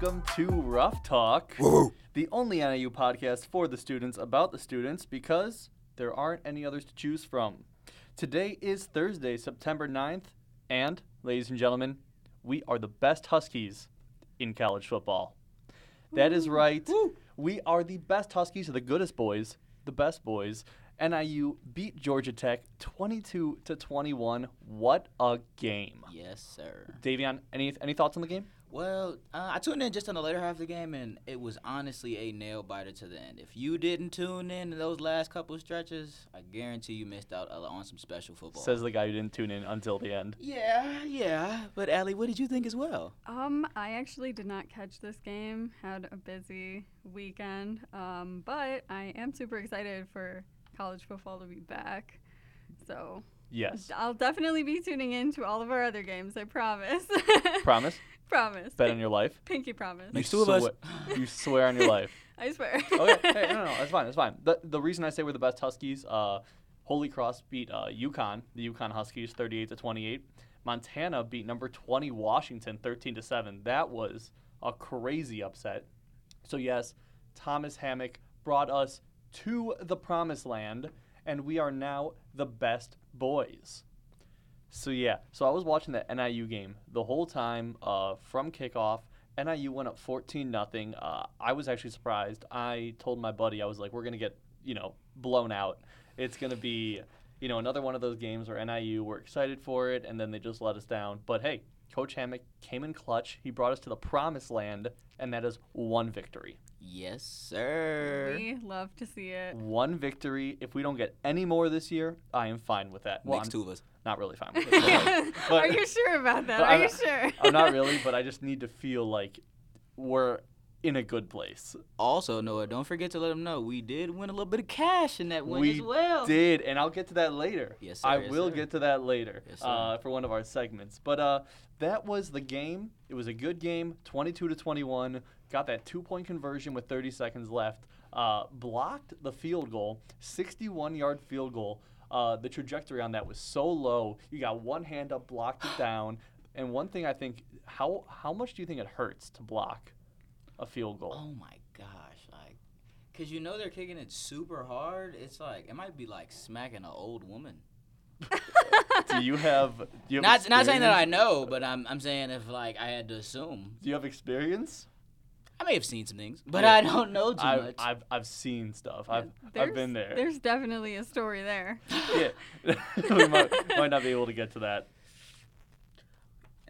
Welcome to Rough Talk, the only NIU podcast for the students about the students because there aren't any others to choose from. Today is Thursday, September 9th, and, ladies and gentlemen, we are the best Huskies in college football. That is right. We are the best Huskies, the goodest boys, the best boys. NIU beat Georgia Tech 22 to 21. What a game. Yes, sir. Davion, any any thoughts on the game? Well, uh, I tuned in just on the later half of the game, and it was honestly a nail biter to the end. If you didn't tune in to those last couple of stretches, I guarantee you missed out on some special football. Says the guy who didn't tune in until the end. yeah, yeah. But Allie, what did you think as well? Um, I actually did not catch this game. Had a busy weekend. Um, but I am super excited for college football to be back. So Yes. I'll definitely be tuning in to all of our other games. I promise. Promise? promise. Bet on your life? pinky promise. Makes two of us. You swear on your life. I swear. Okay, hey, no, no, no, that's fine, that's fine. The, the reason I say we're the best Huskies, uh, Holy Cross beat uh, UConn, the UConn Huskies, 38 to 28. Montana beat number 20 Washington, 13 to 7. That was a crazy upset. So yes, Thomas Hammock brought us to the promised land, and we are now the best boys. So yeah, so I was watching the NIU game the whole time uh, from kickoff. NIU went up 14 nothing. Uh, I was actually surprised. I told my buddy I was like, we're gonna get you know blown out. It's gonna be you know another one of those games where NIU we're excited for it and then they just let us down. But hey, Coach Hammock came in clutch. He brought us to the promised land, and that is one victory. Yes, sir. we love to see it. One victory. If we don't get any more this year, I am fine with that. Well, Makes I'm two of us. not really fine with it. but- Are you sure about that? Are I'm you sure? I'm not really, but I just need to feel like we're in a good place. Also, Noah, don't forget to let them know we did win a little bit of cash in that win we as well. did, and I'll get to that later. Yes, sir, I yes, will sir. get to that later Yes, uh, for one of our segments. But uh, that was the game. It was a good game, 22 to 21. Got that two point conversion with 30 seconds left. Uh, blocked the field goal, 61 yard field goal. Uh, the trajectory on that was so low. You got one hand up, blocked it down. And one thing I think, how how much do you think it hurts to block a field goal? Oh my gosh, like, cause you know they're kicking it super hard. It's like it might be like smacking an old woman. do you have? Do you have Not not saying that I know, but I'm I'm saying if like I had to assume, Do you have experience? I may have seen some things, but Yeah. I don't know too I've, much. I've I've seen stuff. I've I've been there. There's definitely a story there. Yeah, we might, might not be able to get to that.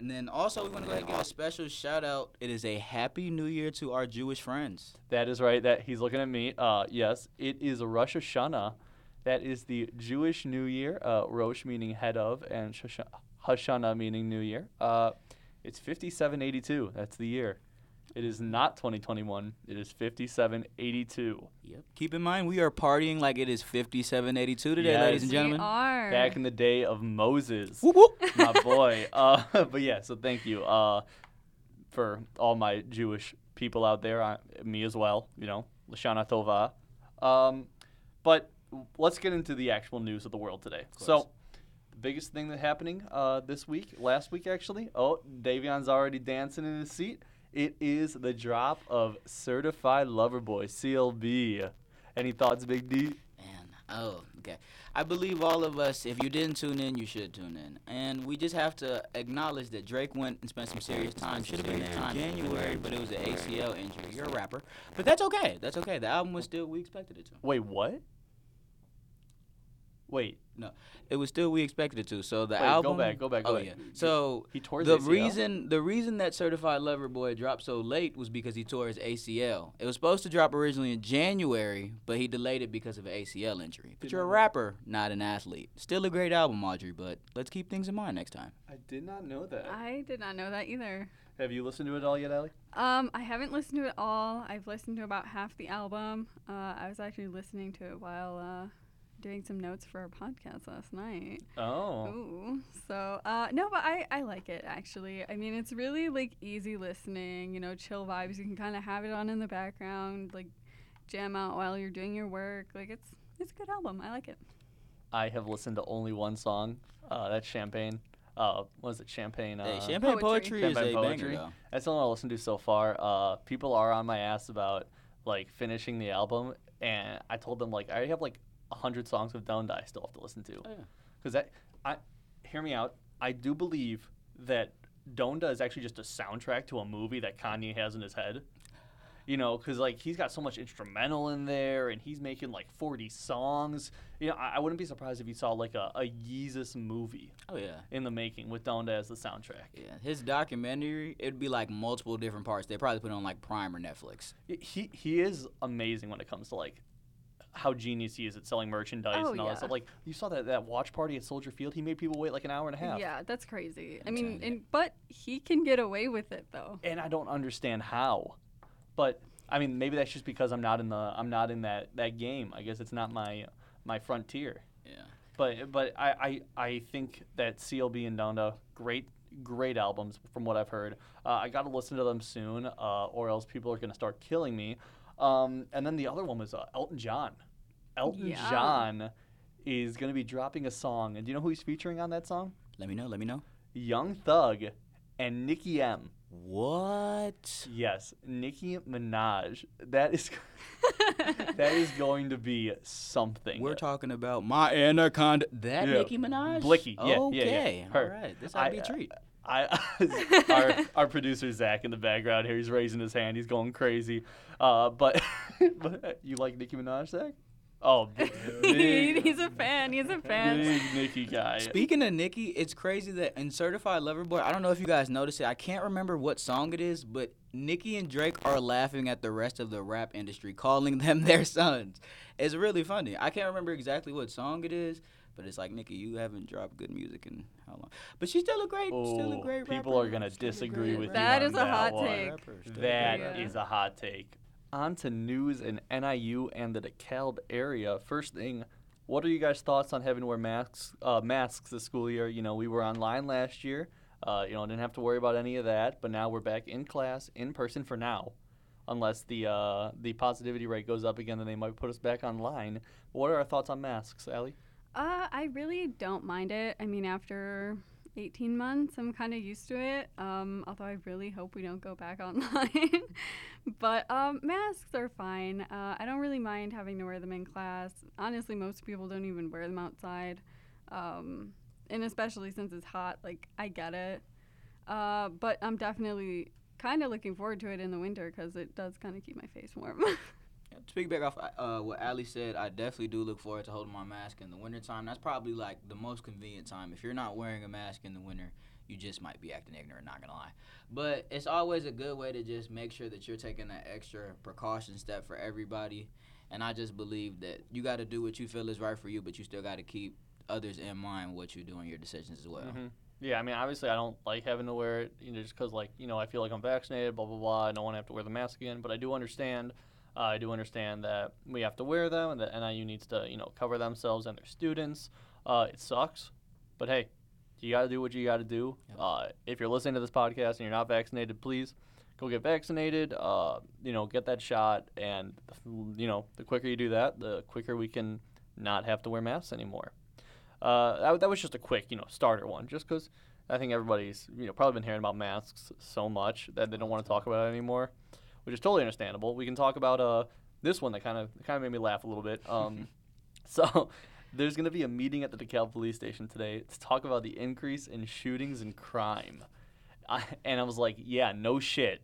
And then also we want to go ahead and give a special shout out. It is a happy New Year to our Jewish friends. That is right. That he's looking at me. Uh, yes, it is Rosh Hashanah. That is the Jewish New Year. Uh, Rosh meaning head of, and Hashanah meaning New Year. Uh, it's 5782. That's the year. It is not 2021. It is 5782. Yep. Keep in mind we are partying like it is 5782 today, Yes. ladies and We gentlemen. are. Back in the day of Moses. Whoop, whoop. my boy. Uh, but yeah, so thank you uh, for all my Jewish people out there, uh, me as well. You know, Lashana Tova. Um, but let's get into the actual news of the world today. So. The biggest thing that's happening uh, this week, last week actually. Oh, Davion's already dancing in his seat. It is the drop of Certified Lover Boy (CLB). Any thoughts, Big D? Man, oh, okay. I believe all of us, if you didn't tune in, you should tune in. And we just have to acknowledge that Drake went and spent some serious time. Should have been there in January, but it was an ACL injury. You're a rapper. But that's okay. That's okay. The album was still, we expected it to. Wait, what? Wait, no, It was still, we expected it to. So the Wait, go back, go back, go back. oh, back. yeah. So he tore his the ACL? reason the reason that Certified Lover Boy dropped so late was because he tore his ACL. It was supposed to drop originally in January, but he delayed it because of an ACL injury. But Didn't you're a know that. rapper, not an athlete. Still a great album, Audrey, but let's keep things in mind next time. I did not know that. I did not know that either. Have you listened to it all yet, Allie? Um, I haven't listened to it all. I've listened to about half the album. Uh, I was actually listening to it while uh, doing some notes for our podcast last night. Oh. Ooh. So, uh, no, but I, I like it actually. I mean, it's really like easy listening, you know, chill vibes. You can kind of have it on in the background, like jam out while you're doing your work. Like it's it's a good album. I like it. I have listened to only one song. Uh, that's Champagne. Uh, what is it? Champagne. Uh, hey, Champagne Poetry. Poetry, is Champagne a banger though. That's the one I listened to so far. Uh, people are on my ass about like finishing the album, and I told them like I already have like hundred songs of Donda I still have to listen to. Oh, yeah. Because that, I, hear me out. I do believe that Donda is actually just a soundtrack to a movie that Kanye has in his head. You know, because like he's got so much instrumental in there, and he's making like forty songs. You know, I, I wouldn't be surprised if you saw like a, a Yeezus movie Oh yeah. in the making with Donda as the soundtrack. Yeah, his documentary, it'd be like multiple different parts. They probably put it on like Prime or Netflix. he he is amazing when it comes to like how genius he is at selling merchandise Oh, and all yeah. that stuff. Like you saw that that watch party at Soldier Field, he made people wait like an hour and a half. Yeah, that's crazy. I I'm mean, and but he can get away with it though. And I don't understand how. But I mean, maybe that's just because I'm not in the I'm not in that that game. I guess it's not my my frontier. Yeah. But but I I, I think that CLB and Donda great great albums from what I've heard. Uh, I got to listen to them soon, uh, or else people are gonna start killing me. Um, and then the other one was uh, Elton John. Elton Yeah. John is gonna be dropping a song, and do you know who he's featuring on that song? Let me know. Let me know. Young Thug and Nicki M. What? Yes, Nicki Minaj. That is that is going to be something. We're talking about my anaconda. That Yeah. Nicki Minaj. Blicky, yeah, yeah, yeah. Okay. All right. This ought to be a I- treat. I our our producer Zach in the background here. He's raising his hand. He's going crazy. Uh, but but you like Nicki Minaj, Zach? Oh, big, He's a fan. He's a fan. big Nicki guy. Speaking of Nicki, it's crazy that in Certified Lover Boy, I don't know if you guys noticed it. I can't remember what song it is, but Nicki and Drake are laughing at the rest of the rap industry, calling them their sons. It's really funny. I can't remember exactly what song it is, but it's like Nicki, you haven't dropped good music in how long? But she's still a great, still a Oh, great people rapper. are gonna Still disagree great with you. rapper. That on is a hot one. take. Rapper, still a That great is a hot take. On to news in NIU and the DeKalb area. First thing, what are you guys' thoughts on having to wear masks? Uh, masks this school year. You know, we were online last year. Uh, you know, didn't have to worry about any of that. But now we're back in class, in person for now, unless the uh, the positivity rate goes up again, then they might put us back online. What are our thoughts on masks, Allie? Uh, I really don't mind it. I mean, after 18 months, I'm kind of used to it. Um, although I really hope we don't go back online. but um, masks are fine. Uh, I don't really mind having to wear them in class. Honestly, most people don't even wear them outside. Um, and especially since it's hot, like, I get it. Uh, but I'm definitely kind of looking forward to it in the winter because it does kind of keep my face warm. Speak back off uh, what Allie said, I definitely do look forward to holding my mask in the wintertime. That's probably like the most convenient time. If you're not wearing a mask in the winter, you just might be acting ignorant, not gonna lie. But it's always a good way to just make sure that you're taking that extra precaution step for everybody. And I just believe that you got to do what you feel is right for you, but you still got to keep others in mind what you do in your decisions as well. Mhm. Yeah, I mean, obviously, I don't like having to wear it, you know, just because, like, you know, I feel like I'm vaccinated, blah blah blah. I don't want to have to wear the mask again, but I do understand. Uh, I do understand that we have to wear them, and that NIU needs to, you know, cover themselves and their students. Uh, it sucks, but hey, you got to do what you got to do. Uh, if you're listening to this podcast and you're not vaccinated, please go get vaccinated. Uh, you know, get that shot, and you know, the quicker you do that, the quicker we can not have to wear masks anymore. Uh, that, that was just a quick, you know, starter one, just because I think everybody's, you know, probably been hearing about masks so much that they don't want to talk about it anymore, which is totally understandable. We can talk about uh this one that kind of kind of made me laugh a little bit. Um, so there's gonna be a meeting at the DeKalb police station today to talk about the increase in shootings and crime, I, and I was like, yeah, no shit.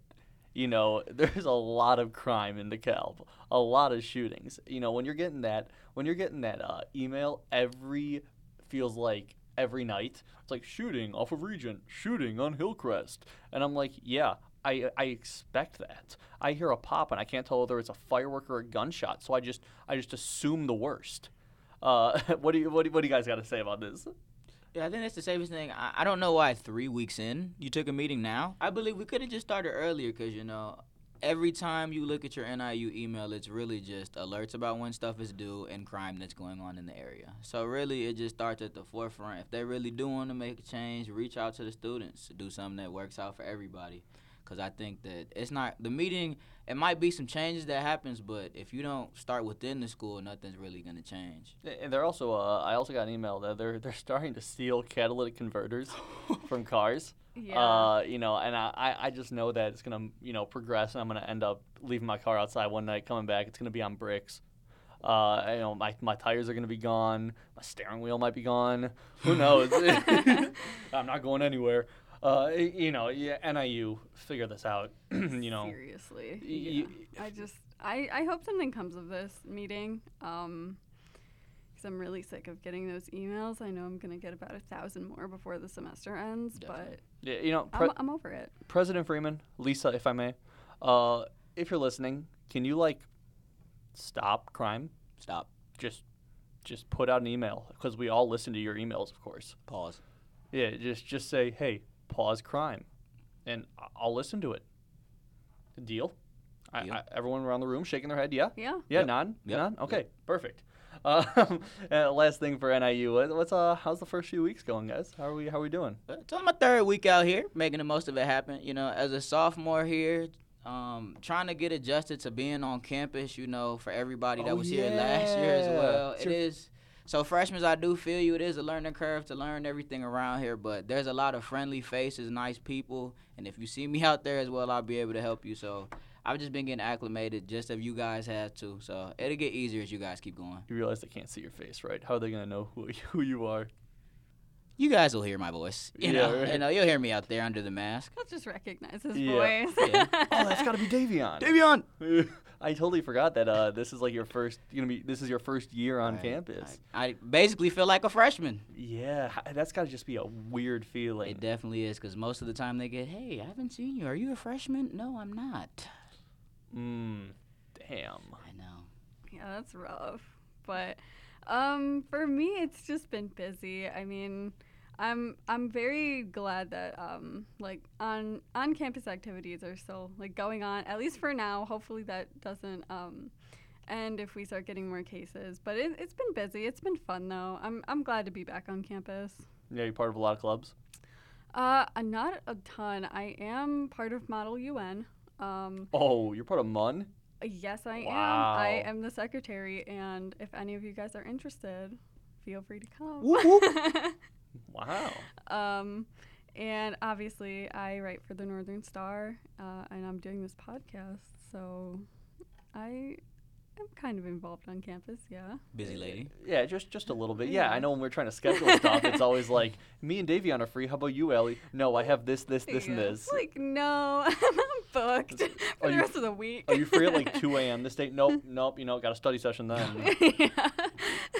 You know, there's a lot of crime in DeKalb, a lot of shootings. You know, when you're getting that, when you're getting that uh, email every feels like every night. It's like shooting off of Regent, shooting on Hillcrest, and I'm like, yeah, I I expect that. I hear a pop and I can't tell whether it's a firework or a gunshot, so I just I just assume the worst. Uh, what do you what do, what do you guys got to say about this? Yeah, I think that's the safest thing. I, I don't know why three weeks in you took a meeting now. I believe we could have just started earlier because you know every time you look at your NIU email, it's really just alerts about when stuff is due and crime that's going on in the area. So really, it just starts at the forefront. If they really do want to make a change, reach out to the students, to do something that works out for everybody. Because I think that it's not the meeting. It might be some changes that happens, but if you don't start within the school, nothing's really gonna change. And they're also. Uh, I also got an email that they're they're starting to steal catalytic converters from cars. Yeah. Uh, you know, and I, I- I just know that it's gonna you know progress, and I'm gonna end up leaving my car outside one night, coming back, it's gonna be on bricks. Uh, you know, my, my tires are gonna be gone. My steering wheel might be gone. Who knows? I'm not going anywhere. Uh, you know, yeah, NIU, figure this out. you know, Seriously. y- yeah. y- I just I, I hope something comes of this meeting. Um, because I'm really sick of getting those emails. I know I'm gonna get about a thousand more before the semester ends, Definitely. yeah, you know, pre- I'm, I'm over it. President Freeman, Lisa, if I may, uh, if you're listening, can you like stop crime? Stop. Just, just put out an email because we all listen to your emails, of course. Pause. Yeah, just just say, hey, pause crime, and I- I'll listen to it. Deal. I, Deal. I, everyone around the room shaking their head. Yeah. Yeah. Yeah. Yep. Nod. Yep. Nod. Okay. Perfect. Um, uh, last thing for NIU. What's uh? How's the first few weeks going, guys? How are we? How are we doing? It's on my third week out here, making the most of it happen. You know, as a sophomore here, um, trying to get adjusted to being on campus. You know, for everybody that Oh, was here last year as well. It's It your- is. So freshmen, I do feel you. It is a learning curve to learn everything around here, but there's a lot of friendly faces, nice people, and if you see me out there as well, I'll be able to help you. So I've just been getting acclimated, just as you guys have too. So it'll get easier as you guys keep going. You realize they can't see your face, right? How are they gonna know who who you are? You guys will hear my voice. You Yeah, know, right. you know, you'll hear me out there under the mask. I'll just recognize his Yeah. voice. Yeah. Oh, that's gotta be Davion. Davion. I totally forgot that uh, this is like your first. You're gonna be. This is your first year on Right. campus. I, I basically feel like a freshman. Yeah, that's gotta just be a weird feeling. It definitely is, because most of the time they get, "Hey, I haven't seen you. Are you a freshman?" No, I'm not. Mm, damn. I know. Yeah, that's rough. But um, for me, it's just been busy. I mean, I'm I'm very glad that um, like on on campus activities are still like going on at least for now. Hopefully that doesn't um, end if we start getting more cases. But it, it's been busy. It's been fun though. I'm I'm glad to be back on campus. Yeah, you're part of a lot of clubs. Uh, uh, not a ton. I am part of Model UN. Um, Oh, you're part of MUN. Yes, I am. I am the secretary, and if any of you guys are interested, feel free to come. Whoop, Wow. um, and obviously, I write for the Northern Star, uh, and I'm doing this podcast, so I am kind of involved on campus. Yeah. Busy lady. Yeah, just just a little bit. Yeah, I know when we're trying to schedule stuff, it's always like me and Davion are free. How about you, Ellie? No, I have this, this, this, and this. Like, no, I'm booked Are for the you- rest of the week. Are you free at like 2 a.m. this day? Nope, nope. You know, got a study session then. yeah.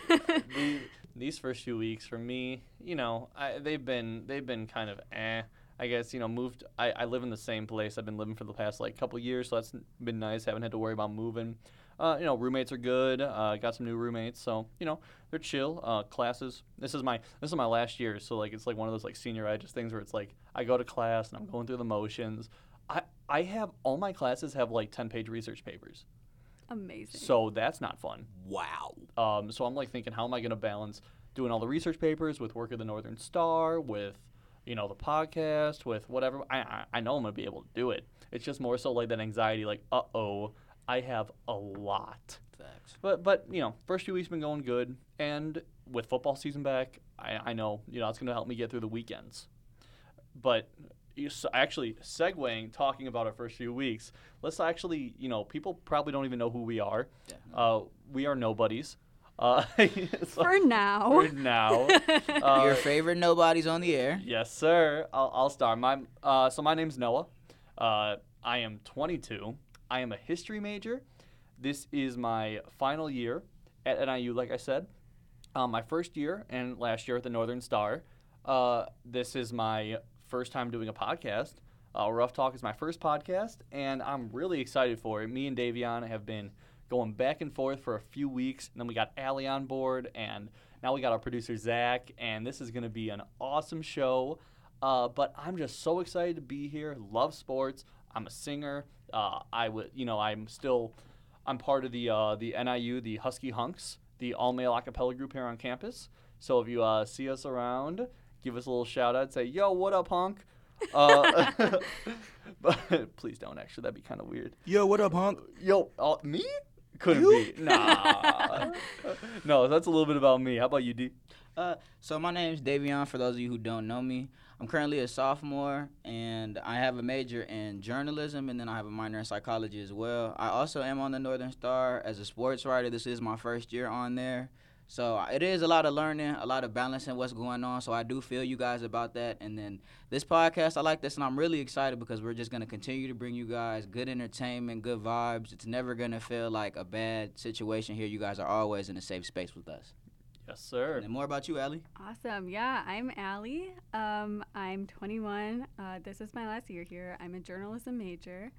the, these first few weeks for me, you know, I, they've been they've been kind of eh. I guess you know moved. I, I live in the same place. I've been living for the past like couple years, so that's been nice. Haven't had to worry about moving. Uh, you know, roommates are good. Uh, got some new roommates, so you know they're chill. Uh, classes. This is my this is my last year, so like it's like one of those like senior just things where it's like I go to class and I'm going through the motions. I I have all my classes have like ten page research papers, Amazing. so that's not fun. Wow. Um, so I'm like thinking, how am I going to balance doing all the research papers with work at the Northern Star, with you know the podcast, with whatever? I I, I know I'm going to be able to do it. It's just more so like that anxiety, like uh oh, I have a lot. Facts. But but you know, first few weeks been going good, and with football season back, I I know you know it's going to help me get through the weekends. But you s actually segueing, talking about our first few weeks, let's actually you know people probably don't even know who we are. Definitely. Uh, we are nobodies. Uh, so- for now. for now. Uh, Your favorite nobodies on the air. yes, sir. I'll, I'll start. My uh, so my name's Noah. Uh, I am 22. I am a history major. This is my final year at NIU. Like I said, um, my first year and last year at the Northern Star. Uh, this is my first time doing a podcast. Uh, Rough Talk is my first podcast, and I'm really excited for it. Me and Davion have been going back and forth for a few weeks, and then we got Allie on board, and now we got our producer Zach, and this is going to be an awesome show. Uh, but I'm just so excited to be here. Love sports. I'm a singer. Uh, I would, you know, I'm still, I'm part of the uh, the NIU, the Husky Hunks, the all male a cappella group here on campus. So if you uh, see us around, give us a little shout out. Say, yo, what up, honk? Uh, but Please don't. Actually, that'd be kind of weird. Yo, what up, honk? Yo, uh, me? Couldn't You? be. Nah. no, that's a little bit about me. How about you, D? Uh, so my name's Davion. For those of you who don't know me, I'm currently a sophomore, and I have a major in journalism, and then I have a minor in psychology as well. I also am on the Northern Star as a sports writer. This is my first year on there, so it is a lot of learning, a lot of balancing what's going on. So I do feel you guys about that. And then this podcast, I like this, and I'm really excited because we're just gonna continue to bring you guys good entertainment, good vibes. It's never gonna feel like a bad situation here. You guys are always in a safe space with us. Yes, sir. And more about you, Allie. Awesome. Yeah, I'm Allie. Um, I'm 21. Uh, this is my last year here. I'm a journalism major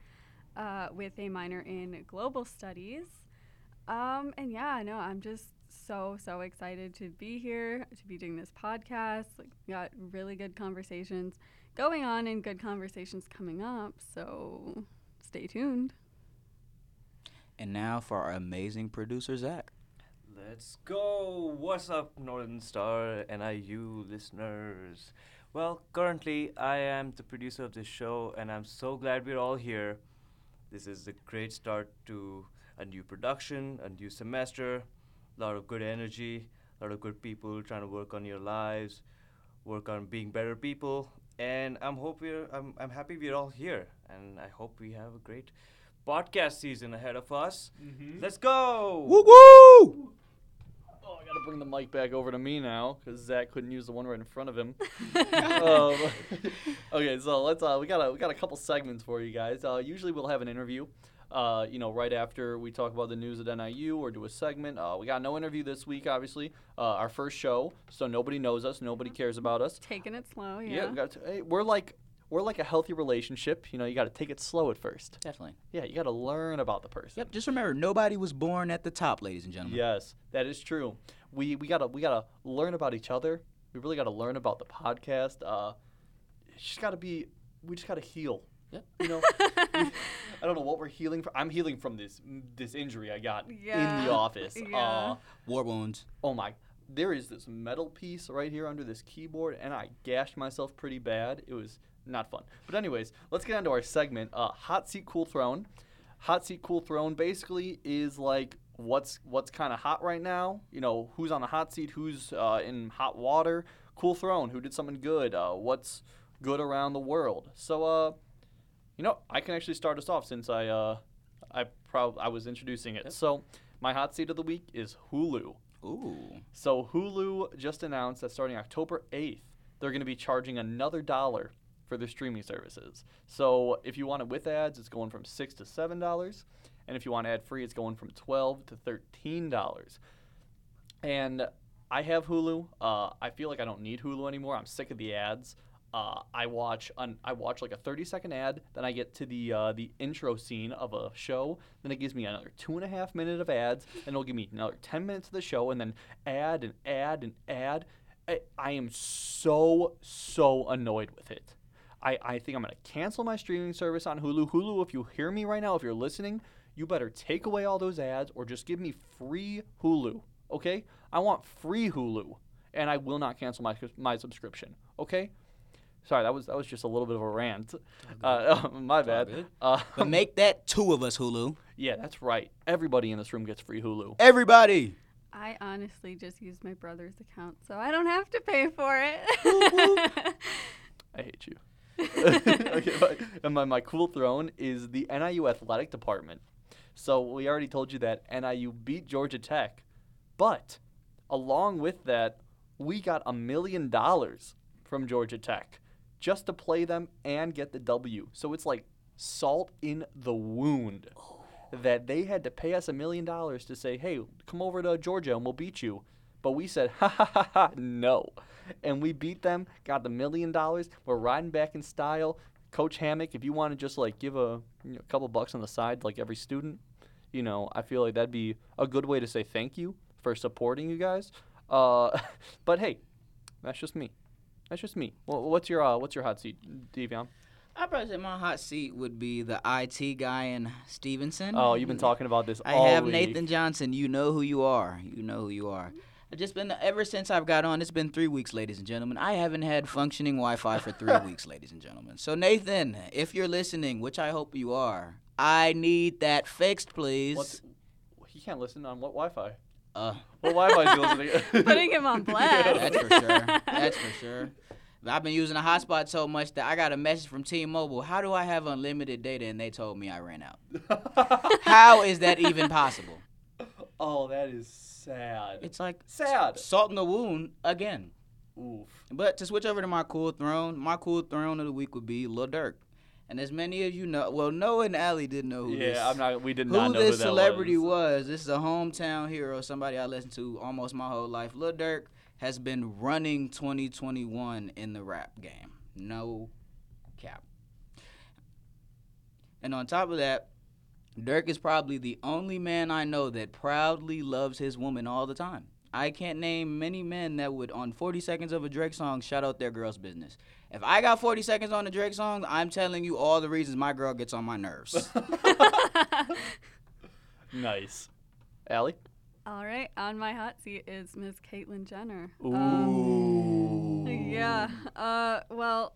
uh, with a minor in global studies. Um, and yeah, no, I'm just so, so excited to be here, to be doing this podcast. Like, got really good conversations going on and good conversations coming up. So stay tuned. And now for our amazing producer, Zach. Let's go! What's up, Northern Star NIU listeners? Well, currently I am the producer of this show, and I'm so glad we're all here. This is a great start to a new production, a new semester, a lot of good energy, a lot of good people trying to work on your lives, work on being better people, and I'm hope we're I'm I'm happy we're all here, and I hope we have a great podcast season ahead of us. Mm-hmm. Let's go! Woo woo! Oh, I gotta bring the mic back over to me now because Zach couldn't use the one right in front of him. um, okay, so let's. Uh, we got a we got a couple segments for you guys. Uh, usually we'll have an interview. Uh, you know, right after we talk about the news at NIU or do a segment. Uh, we got no interview this week, obviously. Uh, our first show, so nobody knows us, nobody cares about us. Taking it slow, Yeah, yeah. we got. To, hey, we're like we're like a healthy relationship. You know, you got to take it slow at first. Definitely. Yeah, you got to learn about the person. Yep. Just remember, nobody was born at the top, ladies and gentlemen. Yes, that is true. We we gotta we gotta learn about each other. We really gotta learn about the podcast. Uh, it's just gotta be. We just gotta heal. Yep. You know, I don't know what we're healing from. I'm healing from this this injury I got in the office. Yeah. Uh, War wounds. oh my. There is this metal piece right here under this keyboard, and I gashed myself pretty bad. It was not fun. But anyways, let's get into our segment. Uh, hot seat, cool throne. Hot seat, cool throne basically is like what's what's kind of hot right now. You know, who's on the hot seat, who's uh, in hot water. Cool throne, who did something good. Uh, what's good around the world. So, uh, you know, I can actually start us off since I uh, I prob- I was introducing it. So, my hot seat of the week is Hulu. Ooh. So Hulu just announced that starting October 8th, they're going to be charging another dollar for their streaming services. So if you want it with ads, it's going from six to seven dollars, and if you want ad free, it's going from twelve to thirteen dollars. And I have Hulu. Uh, I feel like I don't need Hulu anymore. I'm sick of the ads. Uh, I watch un- I watch like a 30 second ad, then I get to the uh, the intro scene of a show. Then it gives me another two and a half minute of ads, and it'll give me another 10 minutes of the show, and then ad and ad and ad. I, I am so so annoyed with it. I, I think I'm gonna cancel my streaming service on Hulu. Hulu, if you hear me right now, if you're listening, you better take away all those ads or just give me free Hulu. Okay? I want free Hulu, and I will not cancel my my subscription. Okay? Sorry, that was that was just a little bit of a rant. Uh, my bad. Uh, But make that two of us, Hulu. yeah, that's right. Everybody in this room gets free Hulu. Everybody. I honestly just used my brother's account, so I don't have to pay for it. I hate you. okay, my, and my, my cool throne is the NIU athletic department. So we already told you that NIU beat Georgia Tech, but along with that, we got a million dollars from Georgia Tech just to play them and get the W. So it's like salt in the wound that they had to pay us a million dollars to say, hey, come over to Georgia and we'll beat you. But we said, ha ha ha ha, no. And we beat them, got the million dollars. We're riding back in style. Coach Hammock, if you want to just like give a you know, couple bucks on the side, like every student, you know, I feel like that'd be a good way to say thank you for supporting you guys. Uh, but hey, that's just me. That's just me. Well, what's your uh, what's your hot seat, Davion? I'd probably say my hot seat would be the IT guy in Stevenson. Oh, you've been talking about this I have week. Nathan Johnson. You know who you are. You know who you are. I've just been ever since I've got on. It's been three weeks, ladies and gentlemen. I haven't had functioning Wi-Fi for three weeks, ladies and gentlemen. So Nathan, if you're listening, which I hope you are, I need that fixed, please. What's, he can't listen on what Wi-Fi? Uh, What Wi-Fi is he listening? Putting him on blast. that's for sure. That's for sure. I've been using a hotspot so much that I got a message from T-Mobile. How do I have unlimited data? And they told me I ran out. How is that even possible? oh, that is sad. It's like sad. salt in the wound again. Oof. But to switch over to my cool throne, my cool throne of the week would be Lil Durk. And as many of you know, well, Noah and Allie didn't know who Yeah, this, I'm not. We did not know this who celebrity was. was. This is a hometown hero, somebody I listened to almost my whole life. Lil Durk has been running 2021 in the rap game. No cap. And on top of that, Durk is probably the only man I know that proudly loves his woman all the time. I can't name many men that would, on 40 seconds of a Drake song, shout out their girl's business. If I got 40 seconds on the Drake song, I'm telling you all the reasons my girl gets on my nerves. Nice. Allie? All right, on my hot seat is Miss Caitlyn Jenner. Um, Ooh. yeah. Uh, well,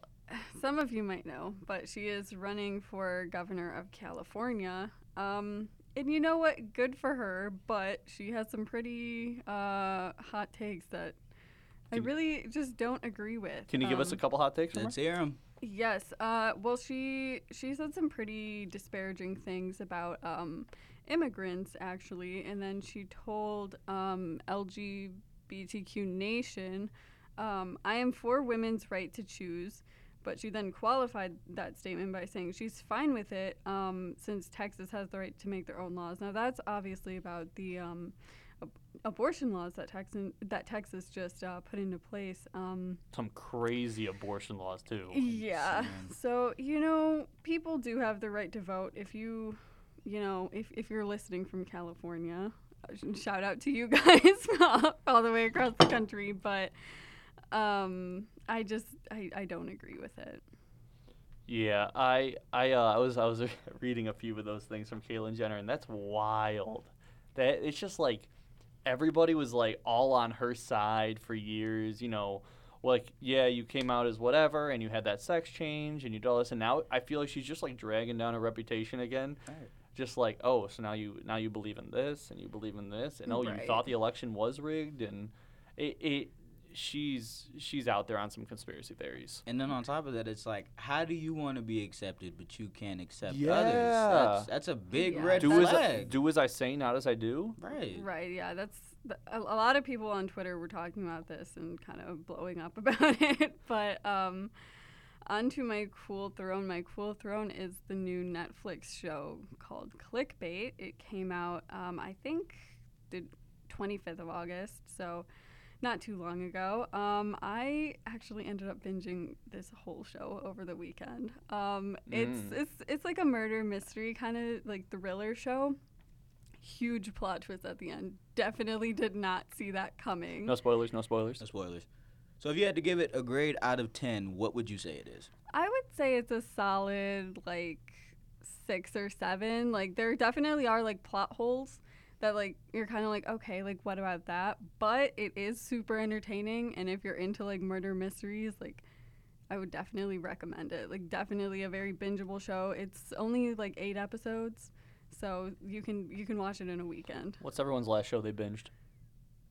some of you might know, but she is running for governor of California. Um, and you know what? Good for her, but she has some pretty uh, hot takes that I really just don't agree with. Can you give us a Um, couple hot takes? Let's hear him. Yes. Uh, well, she she said some pretty disparaging things about um, immigrants, actually, and then she told um, LGBTQ Nation, um, "I am for women's right to choose." But she then qualified that statement by saying she's fine with it um, since Texas has the right to make their own laws. Now that's obviously about the um, ab- abortion laws that Texan that Texas just uh, put into place. Um, Some crazy abortion laws too. yeah. Insane. So, you know, people do have the right to vote. If you, you know, if, if you're listening from California, uh, shout out to you guys all the way across the country. But um, I just, I, I don't agree with it. Yeah, I I uh, I was I was reading a few of those things from Caitlyn Jenner, and that's wild. That it's just like everybody was like all on her side for years. You know, like yeah, you came out as whatever, and you had that sex change, and you did all this, and now I feel like she's just like dragging down her reputation again. Right. Just like oh, so now you now you believe in this, and you believe in this, and oh, you thought the election was rigged, and it it she's she's out there on some conspiracy theories. And then on top of that, it's like, how do you want to be accepted, but you can't accept Yeah. others? That's, that's a big Yeah, red do as I, flag. do as I say, not as I do. right. Right. Yeah. That's th- a, a lot of people on Twitter were talking about this and kind of blowing up about it. But um, onto my cool throne. My cool throne is the new Netflix show called Clickbait. It came out, um, I think, the 25th of August. So. Not too long ago. Um, I actually ended up binging this whole show over the weekend. Um, it's Mm. it's it's like a murder mystery kind of like thriller show huge plot twist at the end. Definitely did not see that coming. No spoilers. No spoilers. No spoilers. So if you had to give it a grade out of 10, what would you say it is? I would say it's a solid like six or seven. Like there definitely are like plot holes that like you're kind of like okay, like what about that? But it is super entertaining, and if you're into like murder mysteries, like I would definitely recommend it. Like definitely a very bingeable show. It's only like eight episodes, so you can you can watch it in a weekend. What's everyone's last show they binged?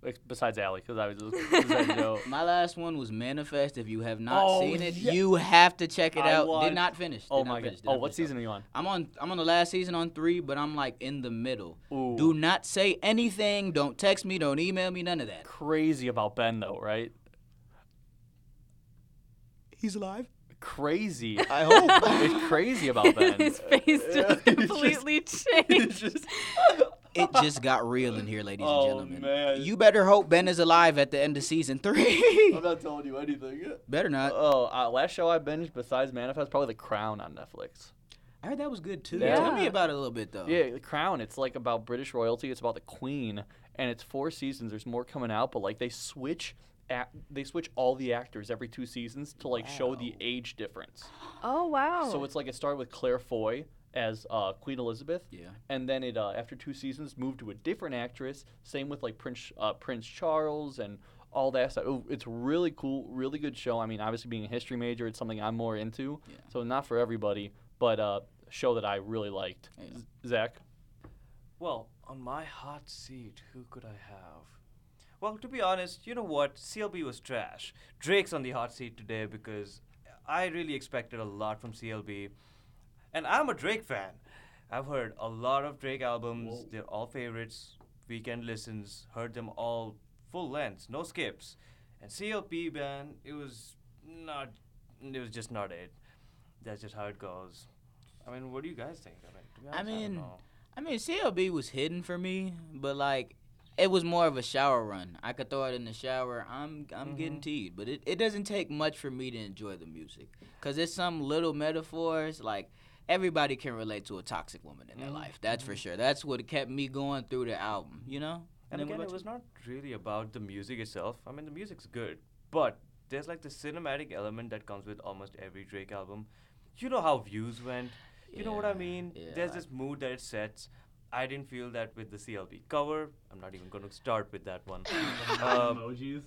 Ex- Besides Allie, because I was just, was Joe. My last one was Manifest. If you have not Oh, seen it, yeah. you have to check it I out. watched- Did not finish. Did Oh not my god. did Oh, what finish. season are you on? I'm on. I'm on the last season on three, but I'm like in the middle. Ooh. Do not say anything. Don't text me. Don't email me. None of that. Crazy about Ben though, right? He's alive. Crazy. I hope. it's crazy about Ben. His face Yeah, just completely It's changed. just- it just got real in here, ladies Oh, and gentlemen. man. You better hope Ben is alive at the end of season three. I'm not telling you anything. better not. Oh, uh, last show I binged besides Manifest probably The Crown on Netflix. I heard that was good too. Yeah. Tell me about it a little bit though. Yeah, The Crown. It's like about British royalty. It's about the Queen, and it's four seasons. There's more coming out, but like they switch. Act, they switch all the actors every two seasons to like show the age difference. Oh wow! So it's like it started with Claire Foy, as uh, Queen Elizabeth, Yeah. and then it uh, after two seasons moved to a different actress. Same with like Prince uh, Prince Charles and all that stuff. Oh, It's really cool, really good show. I mean, obviously being a history major, it's something I'm more into. Yeah. So not for everybody, but uh, a show that I really liked. Yeah. Z- Zach. Well, on my hot seat, who could I have? Well, to be honest, you know what? CLB was trash. Drake's on the hot seat today because I really expected a lot from CLB. And I'm a Drake fan. I've heard a lot of Drake albums. Whoa. They're all favorites. Weekend listens. Heard them all full lengths, no skips. And CLB man, it was not. It was just not it. That's just how it goes. I mean, what do you guys think? I mean, I honest, don't mean, know. I mean, CLB was hidden for me, but like it was more of a shower run. I could throw it in the shower. I'm I'm getting Mhm. teed, but it, it doesn't take much for me to enjoy the music because it's some little metaphors like everybody can relate to a toxic woman in their Mhm. life. That's for sure. That's what kept me going through the album. You know. And then what again, it was you? not really about the music itself. I mean, the music's good, but there's like the cinematic element that comes with almost every Drake album. You know how views went. You know what I mean? yeah, There's I- this mood that it sets. I didn't feel that with the CLB cover. I'm not even going to start with that one. um, Emojis.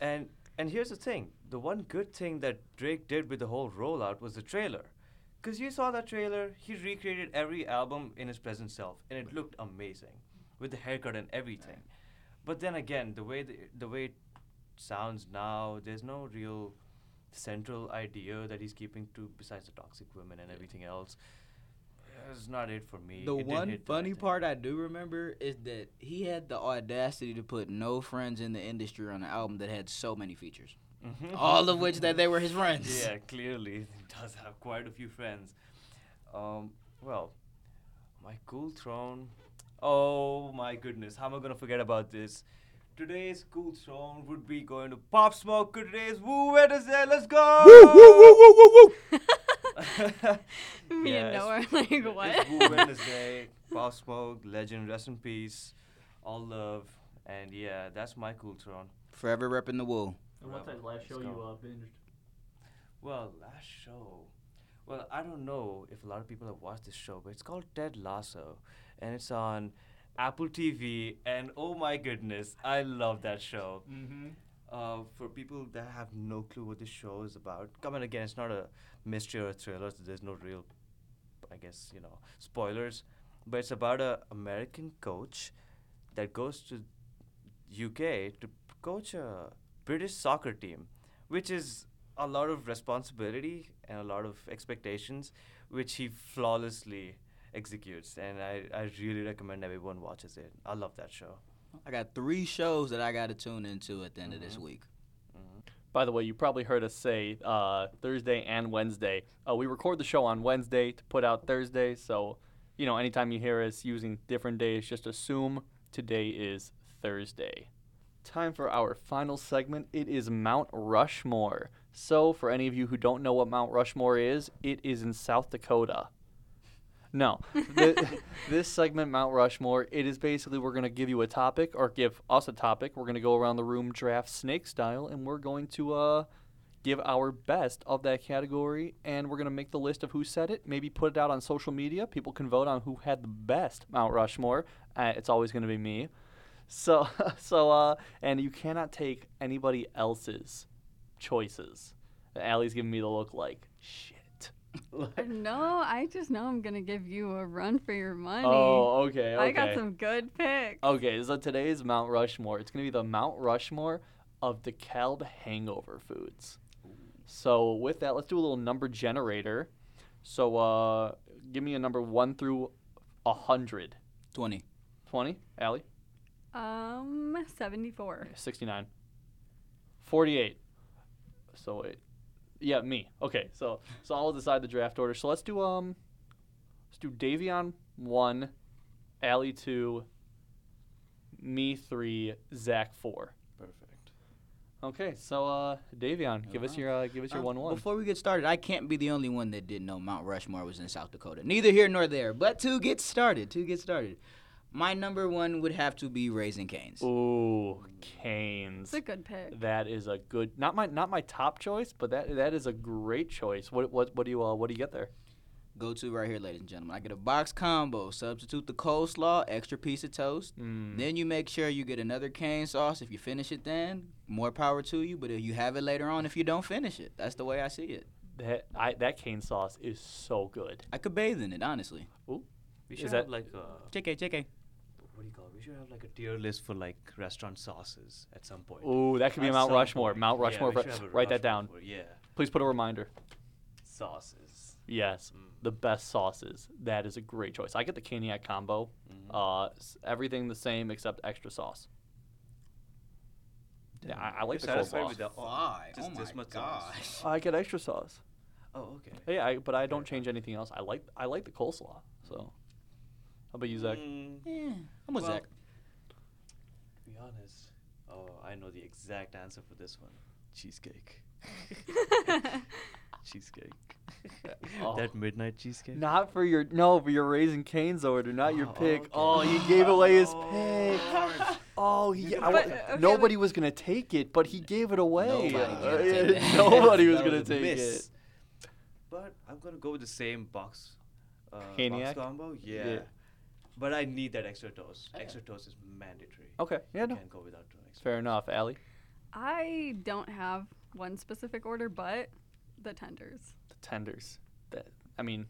and and here's the thing: the one good thing that Drake did with the whole rollout was the trailer. Cause you saw that trailer, he recreated every album in his present self, and it looked amazing, with the haircut and everything. But then again, the way the, the way it sounds now, there's no real central idea that he's keeping to besides the toxic women and everything else. It's not it for me. The It one hit that funny part I do remember is that he had the audacity to put no friends in the industry on an album that had so many features. Mhm. All of which that they were his friends. Yeah, clearly he does have quite a few friends. Um, well, my cool throne. Oh my goodness, how am I gonna forget about this? Today's cool throne would be going to Pop Smoke. Today's Woo Wednesday. Let's go! Woo woo woo woo woo woo. Me Yeah, and it's- Noah are like, It's what? Woo Wednesday. Pop Smoke, legend, rest in peace. All love, and yeah, that's my cool throne. Forever repping the wool. And what's that last show you uh, binged? Well, last show. Well, I don't know if a lot of people have watched this show, but it's called Ted Lasso, and it's on Apple TV. And oh my goodness, I love that show. Mm-hmm. Uh, for people that have no clue what this show is about, come on again, it's not a mystery or a thriller. So there's no real, I guess you know, spoilers. But it's about a American coach that goes to UK to coach a British soccer team, which is a lot of responsibility and a lot of expectations, which he flawlessly executes. And I, I really recommend everyone watches it. I love that show. I got three shows that I got to tune into at the end of this Mhm. week. hmm By the way, you probably heard us say uh, Thursday and Wednesday. Uh, we record the show on Wednesday to put out Thursday, so you know anytime you hear us using different days, just assume today is Thursday. Time for our final segment. It is Mount Rushmore. So, for any of you who don't know what Mount Rushmore is, it is in South Dakota. No, Th- this segment, Mount Rushmore, it is basically we're going to give you a topic or give us a topic. We're going to go around the room draft snake style, and we're going to uh, give our best of that category, and we're going to make the list of who said it. Maybe put it out on social media. People can vote on who had the best Mount Rushmore. Uh, it's always going to be me. So, so, uh, and you cannot take anybody else's choices. Allie's giving me the look like shit. No, I just know I'm gonna give you a run for your money. oh, okay, okay. I got some good picks. Okay, so today's Mount Rushmore. It's gonna be the Mount Rushmore of the DeKalb hangover foods. So with that, let's do a little number generator. So uh, give me a number one through a hundred. 20. Twenty, Allie. Um, 74. 69. 48. So wait. Yeah, me. Okay, so so I'll decide the draft order. So let's do um let's do Davion 1, Allie 2, me 3, Zach 4. Perfect. Okay, so uh Davion, give us your uh, give us your Um, one one. Before we get started, I can't be the only one that didn't know Mount Rushmore was in South Dakota. Neither here nor there. But to get started, to get started, my number one would have to be Raising Cane's. Ooh, Canes. It's a good pick. That is a good not my not my top choice, but that that is a great choice. What what what do you uh what do you get there? go to right here, ladies and gentlemen. I get a box combo. Substitute the coleslaw, extra piece of toast. Mm. Then you make sure you get another cane sauce. If you finish it, then more power to you. But if you have it later on, if you don't finish it, that's the way I see it. That I, that cane sauce is so good. I could bathe in it, honestly. We should Is have that- like a JK, JK. What do you call it? We should have like a tier list for like restaurant sauces at some point. Ooh, that could be At Mount some Rushmore. point. Mount Yeah, Rushmore. we should have a write that Rushmore down. for- yeah, Please put a reminder. sauces. Yes, Mm. the best sauces. That is a great choice. I get the Caniac combo. Mhm. Uh, s- everything the same except extra sauce. Yeah, I, I like the You're satisfied coleslaw. with the oh, Five. just oh this my much sauce. gosh. I get extra sauce. Oh, okay. Yeah, I, but I don't change anything else. I like I like the coleslaw. So, how about you, Zach? Mm, Yeah, I'm with Well, Zach. to be honest, oh, I know the exact answer for this one. Cheesecake. cheesecake. Oh. That midnight cheesecake. Not for your no, for your Raising Cane's order, not your Oh, pick. okay. Oh, he gave away his Oh. pick. Oh, he, I, But, wa- okay, nobody was gonna take it, but he gave it away. Nobody was Uh, gonna take that. nobody was gonna a take miss. it. But I'm gonna go with the same box. Uh, box combo. Yeah. Yeah. But I need that extra toast. Yeah. Extra toast is mandatory. Okay, yeah, no, Can't go without doing extra. fair enough, Allie. I don't have one specific order, but the tenders. The tenders. That I mean,